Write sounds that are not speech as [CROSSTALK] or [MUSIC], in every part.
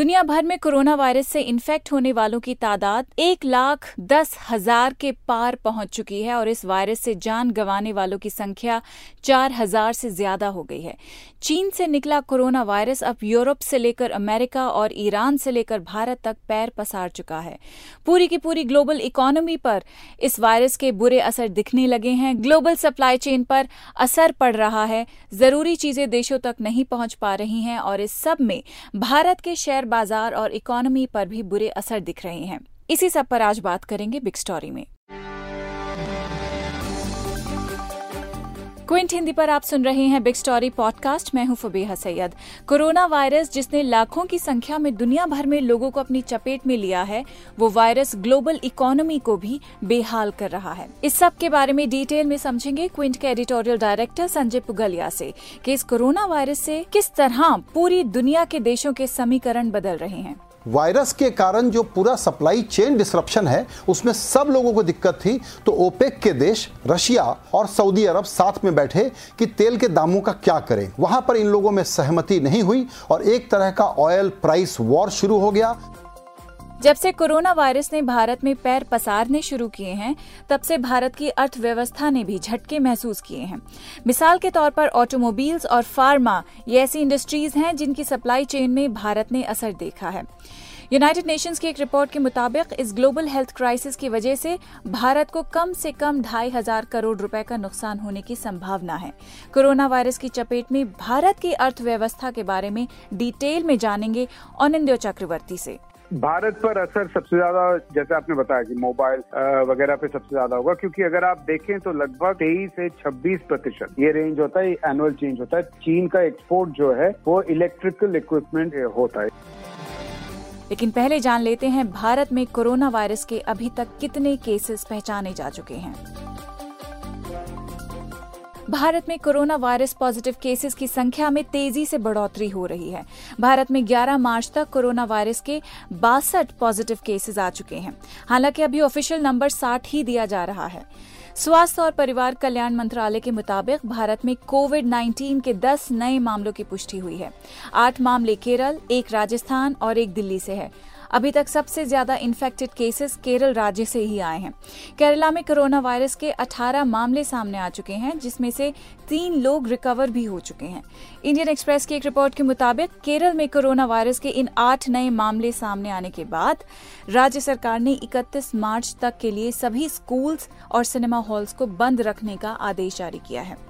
दुनिया भर में कोरोना वायरस से इन्फेक्ट होने वालों की तादाद एक लाख दस हज़ार के पार पहुँच चुकी है और इस वायरस से जान गंवाने वालों की संख्या चार हज़ार से ज़्यादा हो गई है। चीन से निकला कोरोना वायरस अब यूरोप से लेकर अमेरिका और ईरान से लेकर भारत तक पैर पसार चुका है। पूरी की पूरी ग्लोबल इकोनॉमी पर इस वायरस के बुरे असर दिखने लगे हैं। ग्लोबल सप्लाई चेन पर असर पड़ रहा है। ज़रूरी चीज़ें देशों तक नहीं पहुँच पा रही हैं और इस सब में भारत के शेयर बाज़ार और इकोनॉमी पर भी बुरे असर दिख रहे हैं। इसी सब पर आज बात करेंगे बिग स्टोरी में। क्विंट हिंदी पर आप सुन रहे हैं बिग स्टोरी पॉडकास्ट। मैं हूँ फबीहा सैयद। कोरोना वायरस जिसने लाखों की संख्या में दुनिया भर में लोगों को अपनी चपेट में लिया है, वो वायरस ग्लोबल इकोनॉमी को भी बेहाल कर रहा है। इस सब के बारे में डिटेल में समझेंगे क्विंट के एडिटोरियल डायरेक्टर संजय पुगलिया से कि इस कोरोना वायरस से किस तरह पूरी दुनिया के देशों के समीकरण बदल रहे हैं। वायरस के कारण जो पूरा सप्लाई चेन डिसरप्शन है, उसमें सब लोगों को दिक्कत थी। तो ओपेक के देश, रशिया और सऊदी अरब साथ में बैठे कि तेल के दामों का क्या करें। वहाँ पर इन लोगों में सहमति नहीं हुई और एक तरह का ऑयल प्राइस वॉर शुरू हो गया। जब से कोरोना वायरस ने भारत में पैर पसारने शुरू किए हैं, तब से भारत की अर्थव्यवस्था ने भी झटके महसूस किए हैं। मिसाल के तौर पर ऑटोमोबाइल्स और फार्मा, ये ऐसी इंडस्ट्रीज़ हैं जिनकी सप्लाई चेन में भारत ने असर देखा है। यूनाइटेड नेशंस की एक रिपोर्ट के मुताबिक, इस ग्लोबल हेल्थ क्राइसिस की वजह से भारत को कम से कम ढाई हज़ार करोड़ रुपए का नुकसान होने की संभावना है। कोरोना वायरस की चपेट में भारत की अर्थव्यवस्था के बारे में डिटेल में जानेंगे अनिंदो चक्रवर्ती से। भारत पर असर सबसे ज़्यादा, जैसे आपने बताया कि मोबाइल वगैरह पे सबसे ज़्यादा होगा, क्योंकि अगर आप देखें तो लगभग तेईस से छब्बीस प्रतिशत ये रेंज होता है एनुअल चेंज होता है। चीन का एक्सपोर्ट जो है, वो इलेक्ट्रिकल इक्विपमेंट होता है। लेकिन पहले जान लेते हैं, भारत में कोरोना वायरस के अभी तक कितने केसेस पहचाने जा चुके हैं। भारत में कोरोना वायरस पॉजिटिव केसेस की संख्या में तेज़ी से बढ़ोतरी हो रही है। भारत में 11 मार्च तक कोरोना वायरस के बासठ पॉजिटिव केसेस आ चुके हैं। हालाँकि अभी ऑफिशियल नंबर 60 ही दिया जा रहा है। स्वास्थ्य और परिवार कल्याण मंत्रालय के मुताबिक भारत में कोविड 19 के 10 नए मामलों की पुष्टि हुई है। आठ मामले केरल, एक राजस्थान और एक दिल्ली से है। अभी तक सबसे ज़्यादा इन्फेक्टेड केसेस केरल राज्य से ही आए हैं। केरला में कोरोना वायरस के 18 मामले सामने आ चुके हैं, जिसमें से तीन लोग रिकवर भी हो चुके हैं। इंडियन एक्सप्रेस की एक रिपोर्ट के मुताबिक केरल में कोरोना वायरस के इन आठ नए मामले सामने आने के बाद राज्य सरकार ने 31 मार्च तक के लिए सभी स्कूल्स और सिनेमा हॉल्स को बंद रखने का आदेश जारी किया है।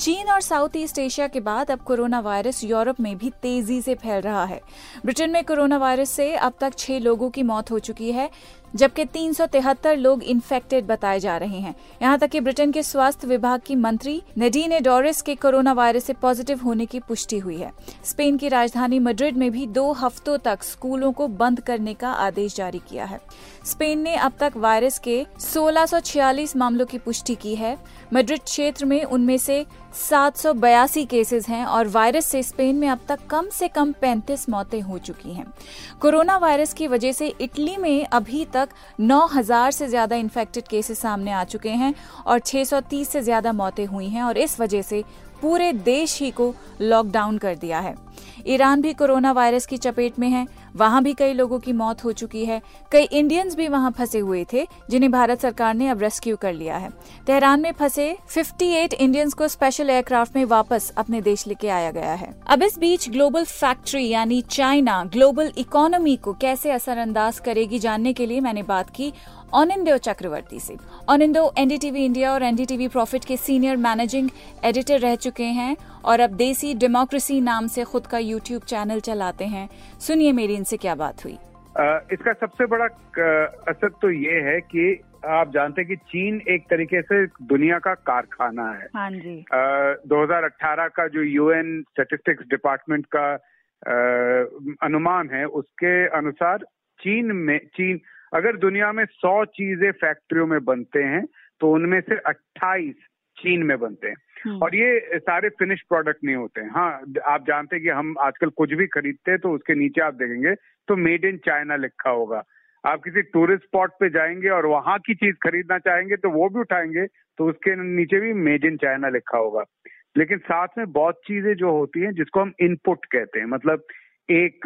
चीन और साउथ ईस्ट एशिया के बाद अब कोरोना वायरस यूरोप में भी तेज़ी से फैल रहा है। ब्रिटेन में कोरोना वायरस से अब तक छह लोगों की मौत हो चुकी है। जबकि तीन सौ तिहत्तर लोग इन्फेक्टेड बताए जा रहे हैं। यहाँ तक कि ब्रिटेन के स्वास्थ्य विभाग की मंत्री नडीने डोरिस के कोरोना वायरस से पॉजिटिव होने की पुष्टि हुई है। स्पेन की राजधानी मड्रिड में भी दो हफ्तों तक स्कूलों को बंद करने का आदेश जारी किया है। स्पेन ने अब तक वायरस के 1646 मामलों की पुष्टि की है। मड्रिड क्षेत्र में उनमें से सात सौ बयासी केसेस हैं और वायरस से स्पेन में अब तक कम से कम 35 मौतें हो चुकी हैं। कोरोना वायरस की वजह से इटली में अभी तक 9000 से ज़्यादा इन्फेक्टेड केसेस सामने आ चुके हैं और 630 से ज़्यादा मौतें हुई हैं और इस वजह से पूरे देश ही को लॉकडाउन कर दिया है। ईरान भी कोरोना वायरस की चपेट में है। वहाँ भी कई लोगों की मौत हो चुकी है। कई इंडियंस भी वहाँ फंसे हुए थे, जिन्हें भारत सरकार ने अब रेस्क्यू कर लिया है। तेहरान में फंसे 58 इंडियंस को स्पेशल एयरक्राफ्ट में वापस अपने देश लेके आया गया है। अब इस बीच ग्लोबल फैक्ट्री यानी चाइना ग्लोबल इकोनॉमी को कैसे असरअंदाज करेगी, जानने के लिए मैंने बात की ऑनिंदो चक्रवर्ती से। ऑनिंदो एनडीटीवी इंडिया और एनडीटीवी प्रॉफिट के सीनियर मैनेजिंग एडिटर रह चुके हैं और अब देसी डेमोक्रेसी नाम से खुद का यूट्यूब चैनल चलाते हैं। सुनिए मेरी इनसे क्या बात हुई। इसका सबसे बड़ा असर तो ये है कि आप जानते हैं कि चीन एक तरीके से दुनिया का कारखाना है। हाँ जी। आ, 2018 का जो यूएन स्टेटिस्टिक्स डिपार्टमेंट का आ, अनुमान है उसके अनुसार चीन में चीन अगर दुनिया में सौ चीज़ें फैक्ट्रियों में बनते हैं तो उनमें से 28 चीन में बनते हैं। हम्म। और ये सारे फिनिश प्रोडक्ट नहीं होते हैं। हाँ आप जानते हैं कि हम आजकल कुछ भी खरीदते हैं तो उसके नीचे आप देखेंगे तो मेड इन चाइना लिखा होगा। आप किसी टूरिस्ट स्पॉट पे जाएँगे और वहाँ की चीज़ खरीदना चाहेंगे तो वो भी उठाएँगे तो उसके नीचे भी मेड इन चाइना लिखा होगा। लेकिन साथ में बहुत चीज़ें जो होती हैं जिसको हम इनपुट कहते हैं मतलब एक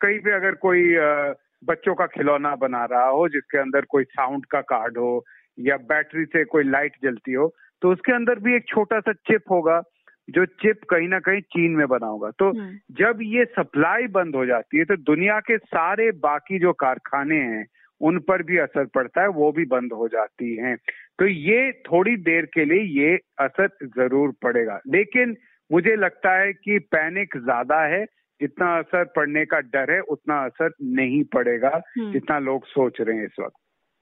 कहीं पे अगर कोई बच्चों का खिलौना बना रहा हो जिसके अंदर कोई साउंड का कार्ड हो या बैटरी से कोई लाइट जलती हो तो उसके अंदर भी एक छोटा सा चिप होगा जो चिप कहीं ना कहीं चीन में बना होगा। तो हम्म। जब ये सप्लाई बंद हो जाती है तो दुनिया के सारे बाकी जो कारखाने हैं उन पर भी असर पड़ता है वो भी बंद हो जाती हैं। तो ये थोड़ी देर के लिए ये असर ज़रूर पड़ेगा। लेकिन मुझे लगता है कि पैनिक ज़्यादा है जितना असर पड़ने का डर है उतना असर नहीं पड़ेगा हम्म। जितना लोग सोच रहे हैं इस वक्त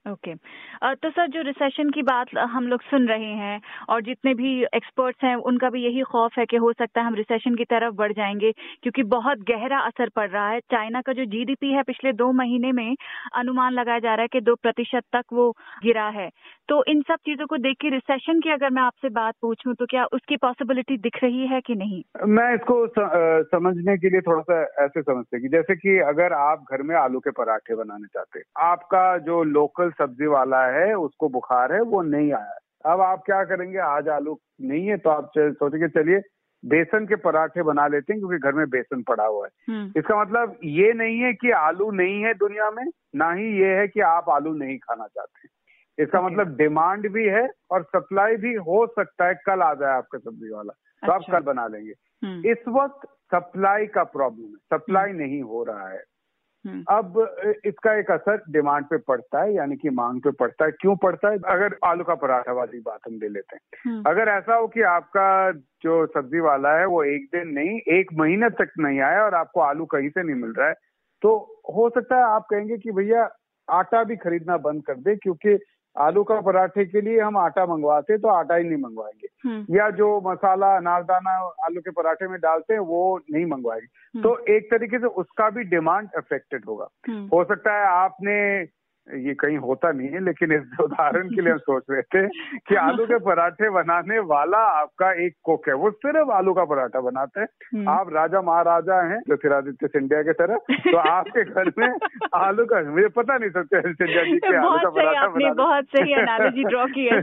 ओके okay. तो सर, जो रिसेशन की बात हम लोग सुन रहे हैं और जितने भी एक्सपर्ट्स हैं, उनका भी यही खौफ है कि हो सकता है हम रिसेशन की तरफ़ बढ़ जाएँगे, क्योंकि बहुत गहरा असर पड़ रहा है। चाइना का जो जीडीपी है पिछले दो महीने में अनुमान लगाया जा रहा है कि दो प्रतिशत तक वो गिरा है। तो इन सब चीज़ों को देख के रिसेशन की अगर मैं आपसे बात पूछूँ तो क्या उसकी पॉसिबिलिटी दिख रही है कि नहीं? मैं इसको समझने के लिए थोड़ा सा ऐसे समझते जैसे कि अगर आप घर में आलू के पराठे बनाने चाहते आपका जो लोकल सब्ज़ी वाला है उसको बुखार है वो नहीं आया अब आप क्या करेंगे आज आलू नहीं है तो आप सोचेंगे चलिए बेसन के पराठे बना लेते हैं क्योंकि घर में बेसन पड़ा हुआ है हम्म। इसका मतलब ये नहीं है कि आलू नहीं है दुनिया में ना ही ये है कि आप आलू नहीं खाना चाहते इसका मतलब डिमांड भी है और सप्लाई भी हो सकता है कल आ जाए आपका सब्ज़ी वाला तो आप अच्छा। कल बना लेंगे हम्म। इस वक्त सप्लाई का प्रॉब्लम है सप्लाई हम्म। नहीं हो रहा है। अब इसका एक असर डिमांड पे पड़ता है यानी कि मांग पे पड़ता है। क्यों पड़ता है? अगर आलू का पराठा वाली बात हम ले लेते हैं। अगर ऐसा हो कि आपका जो सब्ज़ी वाला है वो एक दिन नहीं एक महीने तक नहीं आया और आपको आलू कहीं से नहीं मिल रहा है तो हो सकता है आप कहेंगे कि भैया आटा भी खरीदना बंद कर दे क्योंकि आलू का पराठे के लिए हम आटा मंगवाते तो आटा ही नहीं मंगवाएँगे हम्म। या जो मसाला अनारदाना आलू के पराठे में डालते हैं वो नहीं मंगवाएँगे हम्म। तो एक तरीके से उसका भी डिमांड अफेक्टेड होगा हम्म। हो सकता है आपने ये कहीं होता नहीं है लेकिन इस उदाहरण के लिए हम सोच रहे थे कि आलू के पराठे बनाने वाला आपका एक कुक है। वो सिर्फ़ आलू का पराठा बनाते हैं। हम्म। आप राजा महाराजा हैं ज्योतिरादित्य सिंधिया की तरह तो आपके घर में आलू का मुझे पता नहीं सकते सिंधिया जी के आलू का पराठा बना बहुत सही एनालॉजी ड्रॉ की है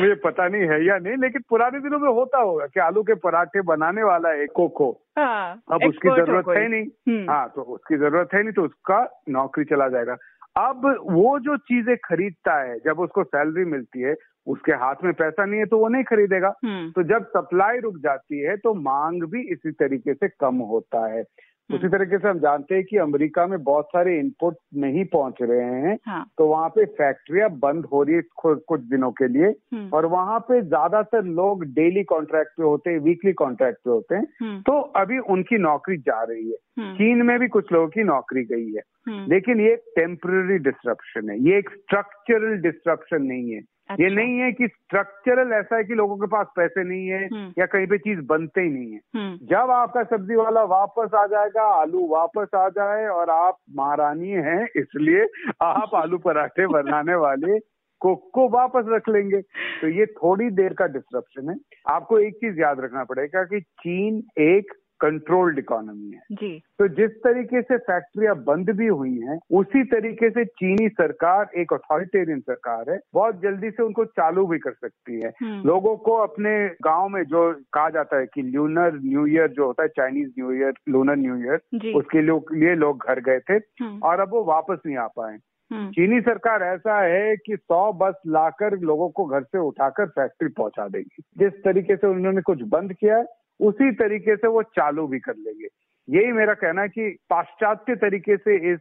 मुझे पता नहीं है या नहीं लेकिन पुराने दिनों में होता होगा कि आलू के पराठे बनाने वाला एक कुक हो। हाँ, अब उसकी ज़रूरत है नहीं। हम्म। हाँ तो उसकी ज़रूरत है नहीं तो उसका नौकरी चला जाएगा। अब वो जो चीज़ें खरीदता है जब उसको सैलरी मिलती है उसके हाथ में पैसा नहीं है तो वो नहीं खरीदेगा हम्म। तो जब सप्लाई रुक जाती है तो मांग भी इसी तरीके से कम होता है। उसी तरीके से हम जानते हैं कि अमेरिका में बहुत सारे इनपुट नहीं पहुँच रहे हैं। हाँ। तो वहाँ पे फैक्ट्रियाँ बंद हो रही है कुछ दिनों के लिए। हम्म। और वहाँ पे ज़्यादातर लोग डेली कॉन्ट्रैक्ट पे होते हैं वीकली कॉन्ट्रैक्ट पे होते हैं। तो अभी उनकी नौकरी जा रही है। चीन में भी कुछ लोगों की नौकरी गई है। हम्म। लेकिन ये टेम्पररी डिस्ट्रप्शन है। ये एक स्ट्रक्चरल डिस्ट्रप्शन नहीं है। अच्छा। ये नहीं है कि स्ट्रक्चरल ऐसा है कि लोगों के पास पैसे नहीं है हम्म। या कहीं पे चीज़ बनते ही नहीं है हम्म। जब आपका सब्ज़ी वाला वापस आ जाएगा आलू वापस आ जाए और आप महारानी हैं इसलिए आप [LAUGHS] आलू पराठे बनाने वाले को को वापस रख लेंगे तो ये थोड़ी देर का डिस्ट्रप्शन है आपको एक चीज़ याद रखना पड़ेगा कि चीन एक कंट्रोल्ड इकोनॉमी है जी तो जिस तरीके से फैक्ट्रियाँ बंद भी हुई हैं उसी तरीके से चीनी सरकार एक अथॉरिटेरियन सरकार है बहुत जल्दी से उनको चालू भी कर सकती है हम्म। लोगों को अपने गाँव में जो कहा जाता है कि ल्यूनर न्यू ईयर जो होता है Chinese new year lunar new year उसके लिए लोग घर गए थे हम्म। और अब वो वापस नहीं आ पाए हम्म। चीनी सरकार ऐसा है कि सौ बस लाकर लोगों को घर से उठाकर फैक्ट्री पहुँचा देगी जिस तरीके से उन्होंने कुछ बंद किया है उसी तरीके से वो चालू भी कर लेंगे यही मेरा कहना है कि पाश्चात्य तरीके से इस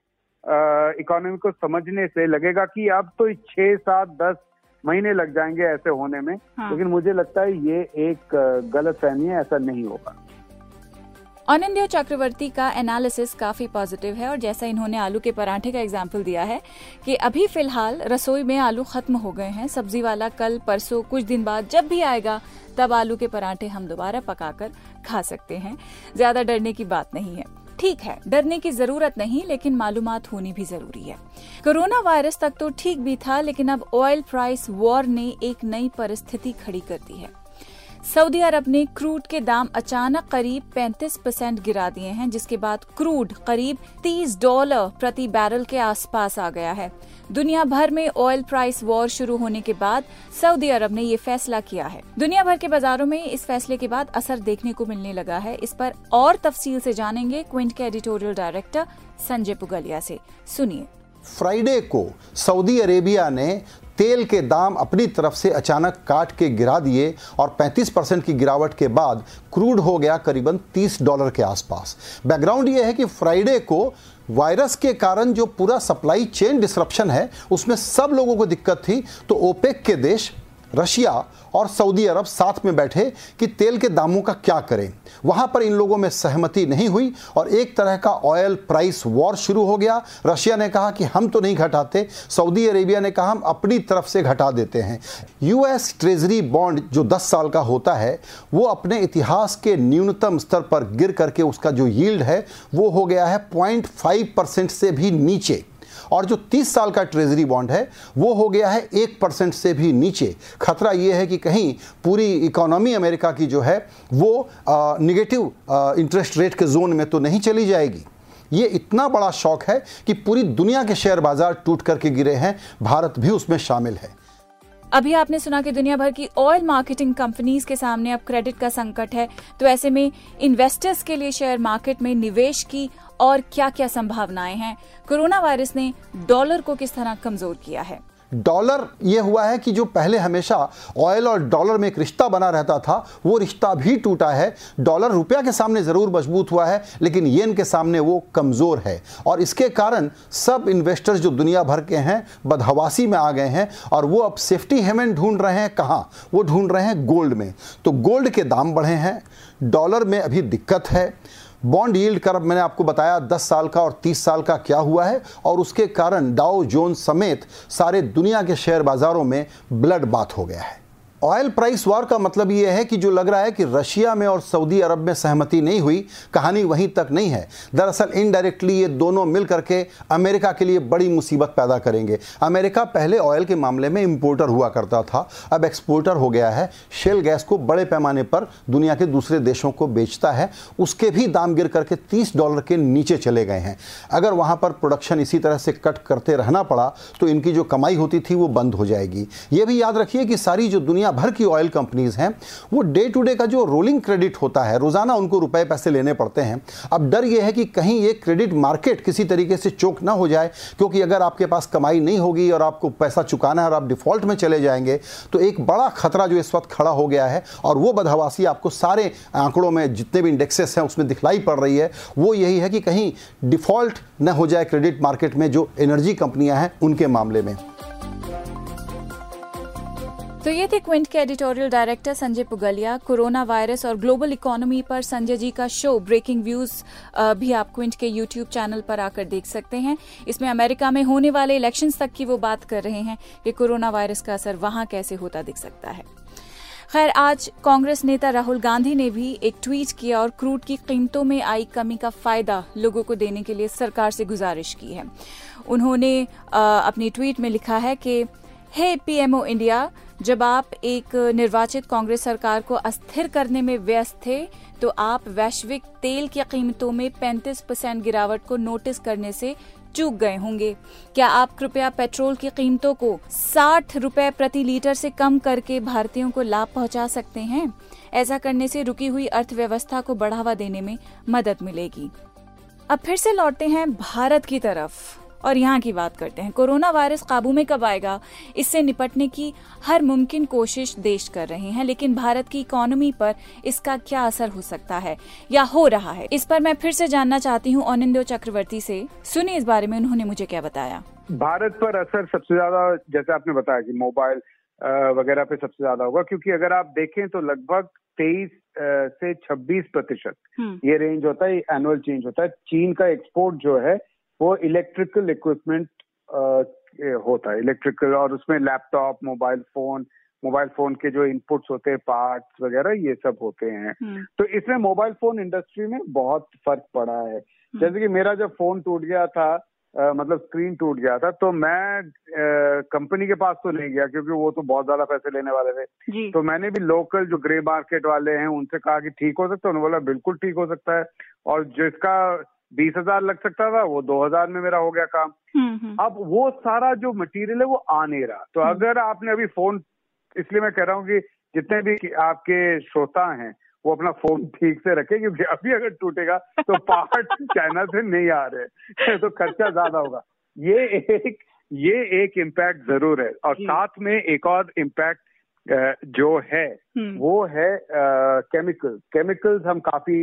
इकोनॉमी को समझने से लगेगा कि अब तो छह सात दस महीने लग जाएँगे ऐसे होने में हाँ। लेकिन मुझे लगता है ये एक गलत फहमी है ऐसा नहीं होगा अनिंद्य चक्रवर्ती का एनालिसिस काफ़ी पॉजिटिव है और जैसा इन्होंने आलू के पराठे का एग्ज़ाम्पल दिया है कि अभी फ़िलहाल रसोई में आलू खत्म हो गए हैं। सब्ज़ी वाला कल, परसों, कुछ दिन बाद जब भी आएगा, तब आलू के पराठे हम दोबारा पकाकर खा सकते हैं। ज़्यादा डरने की बात नहीं है। ठीक है, डरने की ज़रूरत नहीं, लेकिन मालूम होनी भी ज़रूरी है। कोरोना वायरस तक तो ठीक भी था, लेकिन अब ऑयल प्राइस वॉर ने एक नई परिस्थिति खड़ी कर दी है। सऊदी अरब ने क्रूड के दाम अचानक करीब 35 परसेंट गिरा दिए हैं, जिसके बाद क्रूड करीब 30 डॉलर प्रति बैरल के आसपास आ गया है। दुनिया भर में ऑयल प्राइस वॉर शुरू होने के बाद सऊदी अरब ने ये फैसला किया है। दुनिया भर के बाजारों में इस फैसले के बाद असर देखने को मिलने लगा है। इस पर और तफसील से जानेंगे क्विंट के एडिटोरियल डायरेक्टर संजय पुगलिया से। सुनिए। फ्राइडे को सऊदी अरेबिया ने तेल के दाम अपनी तरफ़ से अचानक काट के गिरा दिए और 35 परसेंट की गिरावट के बाद क्रूड हो गया करीबन 30 डॉलर के आसपास। बैकग्राउंड यह है कि फ्राइडे को वायरस के कारण जो पूरा सप्लाई चेन डिसरप्शन है, उसमें सब लोगों को दिक्कत थी तो ओपेक के देश रशिया और सऊदी अरब साथ में बैठे कि तेल के दामों का क्या करें। वहाँ पर इन लोगों में सहमति नहीं हुई और एक तरह का ऑयल प्राइस वॉर शुरू हो गया। रशिया ने कहा कि हम तो नहीं घटाते। सऊदी अरेबिया ने कहा, हम अपनी तरफ़ से घटा देते हैं। यूएस ट्रेजरी बॉन्ड जो 10 साल का होता है, वो अपने इतिहास के न्यूनतम स्तर पर गिर करके उसका जो यील्ड है, वो हो गया है पॉइंट परसेंट से भी नीचे। और जो 30 साल का ट्रेजरी बॉन्ड है, वो हो गया है एक परसेंट से भी नीचे। खतरा ये है कि कहीं पूरी इकोनॉमी अमेरिका की जो है, वो निगेटिव इंटरेस्ट रेट के जोन में तो नहीं चली जाएगी। ये इतना बड़ा शौक है कि पूरी दुनिया के शेयर बाज़ार टूट करके गिरे हैं। भारत भी उसमें शामिल है। अभी आपने सुना कि दुनिया भर की ऑयल मार्केटिंग कंपनीज़ के सामने अब क्रेडिट का संकट है। तो ऐसे में इन्वेस्टर्स के लिए शेयर मार्केट में निवेश की और क्या क्या संभावनाएँ हैं? कोरोना वायरस ने डॉलर को किस तरह कमज़ोर किया है? डॉलर, ये हुआ है कि जो पहले हमेशा ऑयल और डॉलर में एक रिश्ता बना रहता था, वो रिश्ता भी टूटा है। डॉलर रुपया के सामने ज़रूर मज़बूत हुआ है, लेकिन येन के सामने वो कमज़ोर है। और इसके कारण सब इन्वेस्टर्स जो दुनिया भर के हैं, बदहवासी में आ गए हैं, और वो अब सेफ्टी हेवन ढूंढ रहे हैं। कहाँ? वो ढूंढ रहे हैं गोल्ड में। तो गोल्ड के दाम बढ़े हैं, डॉलर में अभी दिक्कत है। बॉन्ड यील्ड कर्व मैंने आपको बताया 10 साल का और 30 साल का क्या हुआ है और उसके कारण डाउ जोन समेत सारे दुनिया के शेयर बाजारों में ब्लड बात हो गया है। ऑयल प्राइस वॉर का मतलब यह है कि जो लग रहा है कि रशिया में और सऊदी अरब में सहमति नहीं हुई, कहानी वहीं तक नहीं है। दरअसल इनडायरेक्टली ये दोनों मिल करके अमेरिका के लिए बड़ी मुसीबत पैदा करेंगे। अमेरिका पहले ऑयल के मामले में इंपोर्टर हुआ करता था, अब एक्सपोर्टर हो गया है। शेल गैस को बड़े पैमाने पर दुनिया के दूसरे देशों को बेचता है। उसके भी दाम गिर करके तीस डॉलर के नीचे चले गए हैं। अगर वहाँ पर प्रोडक्शन इसी तरह से कट करते रहना पड़ा तो इनकी जो कमाई होती थी वो बंद हो जाएगी। ये भी याद रखिए कि सारी जो दुनिया भर की ऑयल कंपनीज़ हैं, वो डे टू डे का जो रोलिंग क्रेडिट होता है, रोज़ाना उनको रुपए पैसे लेने पड़ते हैं। अब डर ये है कि कहीं ये क्रेडिट मार्केट किसी तरीके से चोक ना हो जाए, क्योंकि अगर आपके पास कमाई नहीं होगी और आपको पैसा चुकाना है और आप डिफ़ॉल्ट में चले जाएँगे तो एक बड़ा खतरा जो इस वक्त खड़ा हो गया है, और वो बदहवासी आपको सारे आंकड़ों में जितने भी इंडेक्सेस हैं उसमें दिखलाई पड़ रही है। वो यही है कि कहीं डिफ़ॉल्ट न हो जाए क्रेडिट मार्केट में जो एनर्जी कंपनियाँ हैं, उनके मामले में। तो ये थे क्विंट के editorial director Sanjay Pugalia. Corona virus और ग्लोबल इकोनॉमी पर संजय जी का शो ब्रेकिंग व्यूज़ भी आप क्विंट के यूट्यूब चैनल पर आकर देख सकते हैं। इसमें अमेरिका में होने वाले इलेक्शन तक की वो बात कर रहे हैं कि कोरोना वायरस का असर वहाँ कैसे होता दिख सकता है। खैर, आज कांग्रेस नेता राहुल गांधी ने भी एक ट्वीट किया और क्रूड की कीमतों में आई कमी का फ़ायदा लोगों को देने के लिए सरकार से गुजारिश की है। उन्होंने अपनी ट्वीट में लिखा है कि, हे पीएमओ इंडिया जब आप एक निर्वाचित कांग्रेस सरकार को अस्थिर करने में व्यस्त थे तो आप वैश्विक तेल की कीमतों में 35 परसेंट गिरावट को नोटिस करने से चूक गए होंगे। क्या आप कृपया पेट्रोल की कीमतों को साठ रुपए प्रति लीटर से कम करके भारतीयों को लाभ पहुँचा सकते हैं? ऐसा करने से रुकी हुई अर्थव्यवस्था को बढ़ावा देने में मदद मिलेगी। अब फिर से लौटते हैं भारत की तरफ़। और यहाँ की बात करते हैं। कोरोना वायरस काबू में कब आएगा? इससे निपटने की हर मुमकिन कोशिश देश कर रहे हैं लेकिन भारत की इकोनॉमी पर इसका क्या असर हो सकता है? या हो रहा है? इस पर मैं फिर से जानना चाहती हूँ अनिंदो चक्रवर्ती से। सुनिए इस बारे में उन्होंने मुझे क्या बताया। भारत पर असर सबसे ज़्यादा जैसे आपने बताया कि मोबाइल वगैरह पे सबसे ज़्यादा होगा क्योंकि अगर आप देखें तो लगभग तेईस से छब्बीस प्रतिशत हम्म। ये रेंज होता है एनुअल चेंज होता है। चीन का एक्सपोर्ट जो है वो इलेक्ट्रिकल इक्विपमेंट होता है। इलेक्ट्रिकल और उसमें laptop mobile phone mobile phone के जो इनपुट्स होते हैं पार्ट्स वगैरह ये सब होते हैं। हम्म। तो इसमें मोबाइल फ़ोन इंडस्ट्री में बहुत फ़र्क पड़ा है। हम्म। जैसे कि मेरा जब फ़ोन टूट गया था मतलब स्क्रीन टूट गया था तो मैं कंपनी के पास तो नहीं गया क्योंकि वो तो बहुत ज़्यादा पैसे लेने वाले थे। तो मैंने भी लोकल जो ग्रे मार्केट वाले हैं उनसे कहा कि ठीक हो सकता है उन्होंने बोला बिल्कुल ठीक हो सकता है। और जिसका बीस हज़ार लग सकता था वो दो हज़ार में मेरा हो गया काम। हम्म, हम्म। अब वो सारा जो मटेरियल है वो आ नहीं रहा। तो अगर आपने अभी फ़ोन इसलिए मैं कह रहा हूँ कि जितने भी आपके श्रोता हैं वो अपना फ़ोन ठीक से रखे क्योंकि अभी अगर टूटेगा तो [LAUGHS] पार्ट चाइना से नहीं आ रहे तो खर्चा ज़्यादा होगा। ये एक ये एक इम्पैक्ट ज़रूर है। और साथ में एक और इम्पैक्ट जो है हम्म। वो है केमिकल केमिकल्स हम काफ़ी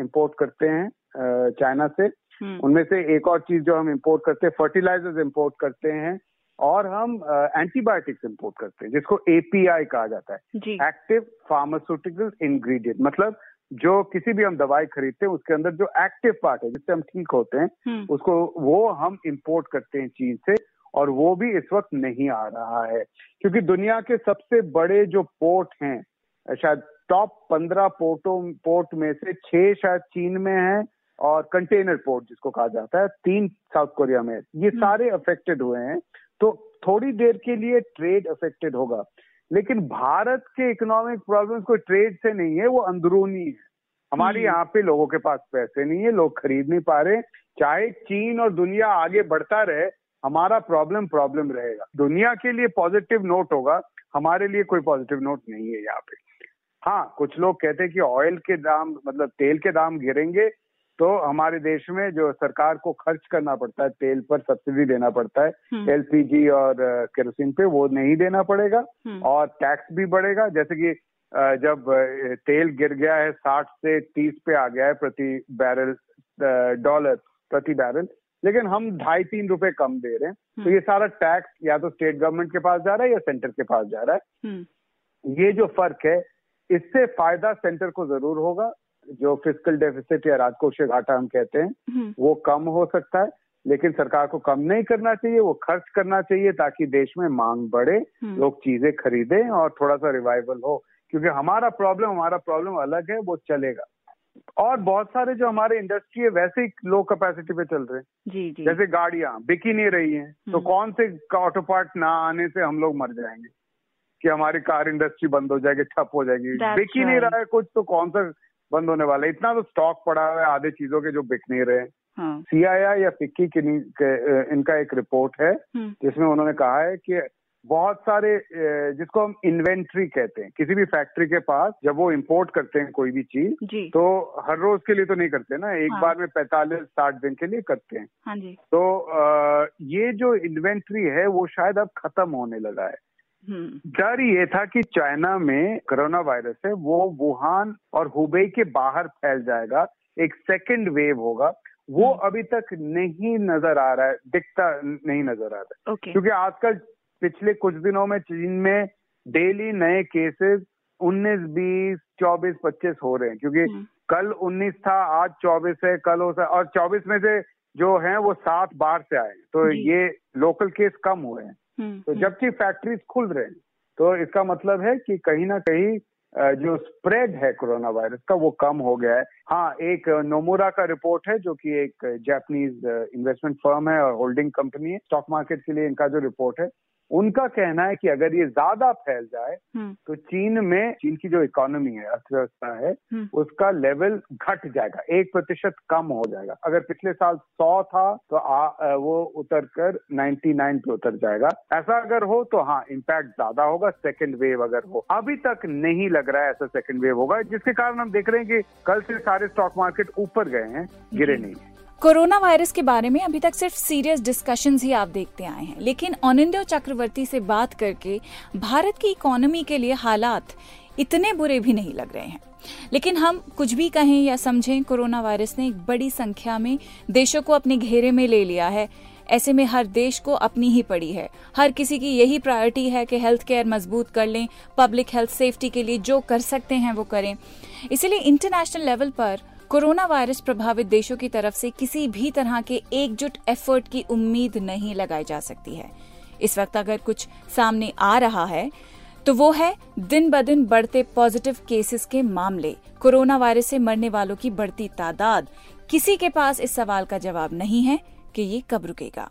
इम्पोर्ट करते हैं। चाइना से हम्म। उनमें से एक और चीज़ जो हम इम्पोर्ट करते हैं फर्टिलाइजर्स इम्पोर्ट करते हैं और हम एंटीबायोटिक्स इंपोर्ट करते हैं जिसको एपीआई कहा जाता है एक्टिव फार्मास्यूटिकल इंग्रेडिएंट मतलब जो किसी भी हम दवाई खरीदते हैं उसके अंदर जो एक्टिव पार्ट है जिससे हम ठीक होते हैं हम्म। उसको वो हम इम्पोर्ट करते हैं चीन से और वो भी इस वक्त नहीं आ रहा है क्योंकि दुनिया के सबसे बड़े जो पोर्ट हैं शायद टॉप पंद्रह पोर्टों पोर्ट में से छह शायद चीन में है और कंटेनर पोर्ट जिसको कहा जाता है तीन साउथ कोरिया में। ये सारे अफेक्टेड हुए हैं तो थोड़ी देर के लिए ट्रेड अफेक्टेड होगा। लेकिन भारत के इकोनॉमिक प्रॉब्लम्स कोई ट्रेड से नहीं है वो अंदरूनी है। हमारे यहाँ पे लोगों के पास पैसे नहीं है लोग खरीद नहीं पा रहे। चाहे चीन और दुनिया आगे बढ़ता रहे हमारा प्रॉब्लम प्रॉब्लम रहेगा। दुनिया के लिए पॉजिटिव नोट होगा हमारे लिए कोई पॉजिटिव नोट नहीं है यहाँ पे। हाँ कुछ लोग कहते हैं कि ऑयल के दाम मतलब तेल के दाम गिरेंगे तो हमारे देश में जो सरकार को खर्च करना पड़ता है तेल पर सब्सिडी देना पड़ता है हम्म। एलपीजी और अ, केरोसिन पे वो नहीं देना पड़ेगा हम्म। और टैक्स भी बढ़ेगा जैसे कि जब तेल गिर गया है साठ से तीस पे आ गया है प्रति बैरल डॉलर प्रति बैरल लेकिन हम ढाई तीन रुपए कम दे रहे हैं तो ये सारा टैक्स या तो स्टेट गवर्नमेंट के पास जा रहा है या सेंटर के पास जा रहा है हम्म। ये जो फ़र्क है इससे फ़ायदा सेंटर को ज़रूर होगा जो फ़िज़िकल डेफिसिट या राजकोषीय घाटा हम कहते हैं हम्म। वो कम हो सकता है लेकिन सरकार को कम नहीं करना चाहिए वो खर्च करना चाहिए ताकि देश में मांग बढ़े हम्म। लोग चीज़ें खरीदें और थोड़ा सा रिवाइवल हो। क्योंकि हमारा प्रॉब्लम हमारा प्रॉब्लम अलग है वो चलेगा। और बहुत सारे जो हमारे इंडस्ट्री है वैसे ही लो कैपेसिटी पे चल रहे हैं। जी जी। जैसे गाड़ियाँ बिक ही नहीं रही हैं तो हम्म। कौन से ऑटो पार्ट ना आने से हम लोग मर जाएँगे? कि हमारी कार इंडस्ट्री बंद हो जाएगी ठप हो जाएगी। बिक ही नहीं रहा है कुछ तो कौन सा बंद होने वाला। है इतना तो स्टॉक पड़ा हुआ है आधे चीज़ों के जो बिक नहीं रहे हाँ। सीआईआई या फिक्की की इनका एक रिपोर्ट है हम्म। जिसमें उन्होंने कहा है कि बहुत सारे जिसको हम इन्वेंट्री कहते हैं किसी भी फैक्ट्री के पास जब वो इंपोर्ट करते हैं कोई भी चीज़ तो हर रोज के लिए तो नहीं करते ना एक हाँ। बार में पैंतालीस साठ दिन के लिए करते हैं। हाँ जी। तो अ, ये जो इन्वेंट्री है वो शायद अब खत्म होने लगा है। डर ये था कि चाइना में कोरोना वायरस है वो वुहान और हुबई के बाहर फैल जाएगा एक सेकेंड वेव होगा। वो अभी तक नहीं नज़र आ रहा है दिखता नहीं नज़र आ रहा है। ओके। क्योंकि आजकल पिछले कुछ दिनों में चीन में डेली नए केसेस 19, 20, 24, 25 हो रहे हैं। क्योंकि हम्म। कल 19 था आज 24 है कल हो सा- और 24 में से जो हैं वो सात बाहर से आए तो ये लोकल केस कम हुए हैं। हम्म, तो हम्म। जबकि फैक्ट्रीज खुल रहे हैं तो इसका मतलब है कि कहीं ना कहीं जो स्प्रेड है कोरोना वायरस का वो कम हो गया है हाँ एक नोमुरा का रिपोर्ट है जो कि एक जापानीज इन्वेस्टमेंट फर्म है और होल्डिंग कंपनी है स्टॉक मार्केट के लिए इनका जो रिपोर्ट है उनका कहना है कि अगर ये ज़्यादा फैल जाए हम्म, तो चीन में चीन की जो इकोनॉमी है अर्थव्यवस्था है हम्म। उसका लेवल घट जाएगा एक प्रतिशत कम हो जाएगा। अगर पिछले साल सौ था तो आ, वो उतर कर 99 पे उतर जाएगा। ऐसा अगर हो तो हाँ इम्पैक्ट ज़्यादा होगा सेकेंड वेव अगर हो। अभी तक नहीं लग रहा है ऐसा सेकेंड वेव होगा जिसके कारण हम देख रहे हैं कि कल से सारे स्टॉक मार्केट ऊपर गए हैं गिरे नहीं। कोरोना वायरस के बारे में अभी तक सिर्फ़ सीरियस डिस्कशंस ही आप देखते आए हैं। लेकिन अनिंदो चक्रवर्ती से बात करके भारत की इकोनॉमी के लिए हालात इतने बुरे भी नहीं लग रहे हैं। लेकिन हम कुछ भी कहें या समझें, कोरोना वायरस ने एक बड़ी संख्या में देशों को अपने घेरे में ले लिया है। ऐसे में हर देश को अपनी ही पड़ी है। हर किसी की यही प्रायोरिटी है कि हेल्थ केयर मज़बूत कर लें पब्लिक हेल्थ सेफ्टी के लिए जो कर सकते हैं वो करें। इसीलिए इंटरनेशनल लेवल पर कोरोना वायरस प्रभावित देशों की तरफ़ से किसी भी तरह के एकजुट एफर्ट की उम्मीद नहीं लगाई जा सकती है। इस वक्त अगर कुछ सामने आ रहा है तो वो है दिन ब दिन बढ़ते पॉजिटिव केसेस के मामले। कोरोना वायरस से मरने वालों की बढ़ती तादाद। किसी के पास इस सवाल का जवाब नहीं है कि ये कब रुकेगा।